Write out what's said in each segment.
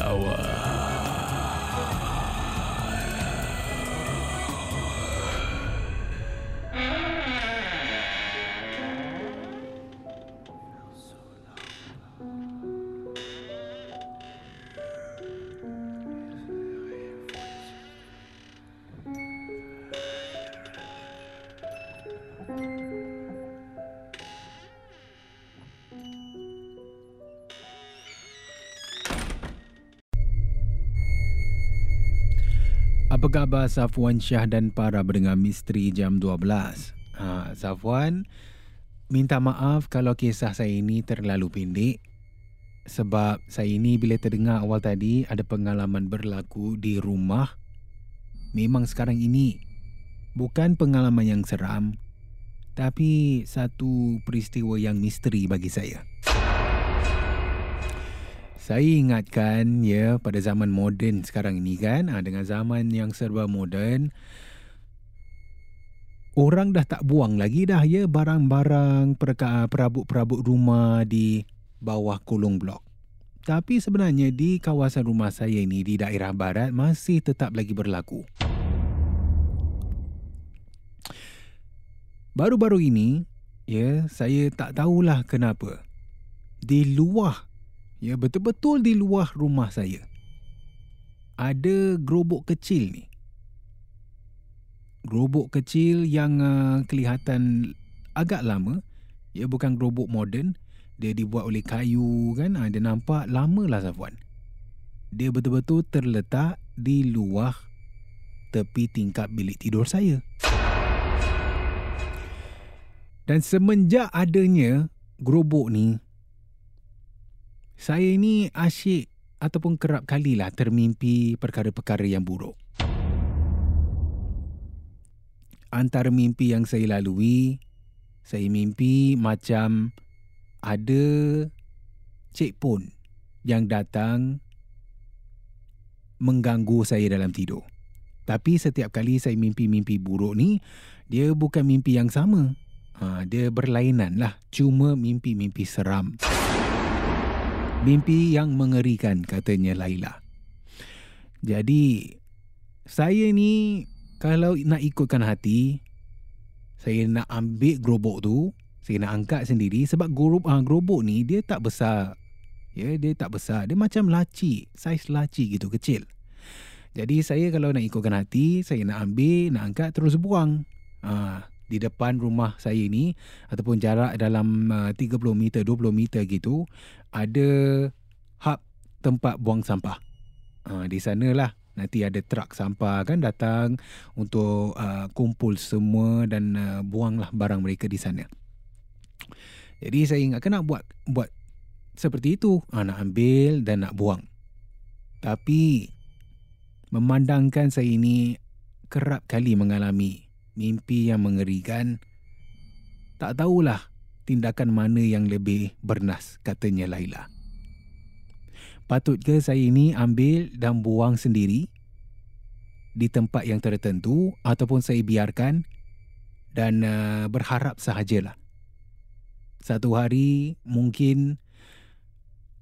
lawan. Apa khabar Safwan Syah dan para pendengar misteri jam 12? Ha, Safwan, minta maaf kalau kisah saya ini terlalu pendek sebab saya ini bila terdengar awal tadi ada pengalaman berlaku di rumah. Memang sekarang ini bukan pengalaman yang seram tapi satu peristiwa yang misteri bagi saya. Saya ingatkan ya pada zaman moden sekarang ini kan ha, dengan zaman yang serba moden orang dah tak buang lagi dah ya barang-barang perka- perabot-perabot rumah di bawah kolong blok. Tapi sebenarnya di kawasan rumah saya ini di daerah barat masih tetap lagi berlaku. Baru-baru ini ya saya tak tahulah kenapa di luar Ya, betul-betul di luar rumah saya. Ada gerobok kecil ni. Gerobok kecil yang uh, kelihatan agak lama. Ya, bukan gerobok moden. Dia dibuat oleh kayu kan. Uh, dia nampak lama lah Safwan. Dia betul-betul terletak di luar tepi tingkap bilik tidur saya. Dan semenjak adanya gerobok ni, saya ini asyik ataupun kerap kalilah termimpi perkara-perkara yang buruk. Antara mimpi yang saya lalui, saya mimpi macam ada cik pun yang datang mengganggu saya dalam tidur. Tapi setiap kali saya mimpi-mimpi buruk ni, dia bukan mimpi yang sama. Ha, dia berlainan lah. Cuma mimpi-mimpi seram. Mimpi yang mengerikan katanya Laila. Jadi saya ni kalau nak ikutkan hati saya nak ambil gerobok tu, saya nak angkat sendiri sebab gerobok ah, gerobok ni dia tak besar. Ya, dia tak besar. Dia macam laci, saiz laci gitu kecil. Jadi saya kalau nak ikutkan hati, saya nak ambil, nak angkat terus buang. Ah, di depan rumah saya ni ataupun jarak dalam uh, 30 meter 20 meter gitu ada hub tempat buang sampah. Uh, di sanalah nanti ada truk sampah kan datang untuk uh, kumpul semua dan uh, buanglah barang mereka di sana. Jadi saya ingatkan nak buat buat seperti itu, uh, nak ambil dan nak buang. Tapi memandangkan saya ini kerap kali mengalami mimpi yang mengerikan Tak tahulah tindakan mana yang lebih bernas, katanya Laila. Patut ke saya ini ambil dan buang sendiri di tempat yang tertentu ataupun saya biarkan dan uh, berharap sahajalah. Satu hari mungkin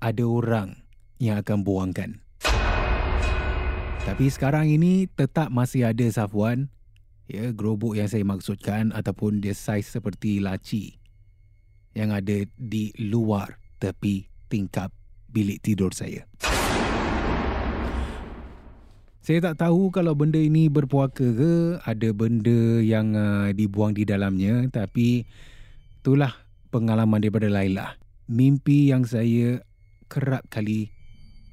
ada orang yang akan buangkan. Tapi sekarang ini tetap masih ada Safwan, ya gerobok yang saya maksudkan ataupun dia saiz seperti laci yang ada di luar tepi tingkap bilik tidur saya. Saya tak tahu kalau benda ini berpuaka ke, ada benda yang uh, dibuang di dalamnya tapi itulah pengalaman daripada Laila. Mimpi yang saya kerap kali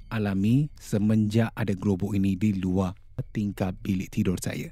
alami semenjak ada gerobok ini di luar tingkap bilik tidur saya.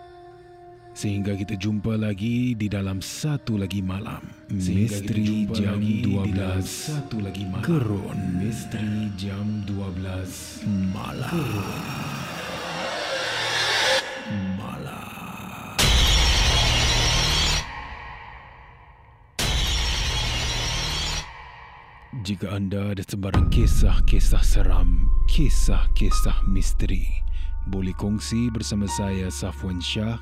Sehingga kita jumpa lagi di dalam satu lagi malam. Misteri jam 12 satu lagi malam. Gerun. Misteri jam 12 malam. Gerun. Malam. Jika anda ada sebarang kisah-kisah seram, kisah-kisah misteri, boleh kongsi bersama saya Safwan Shah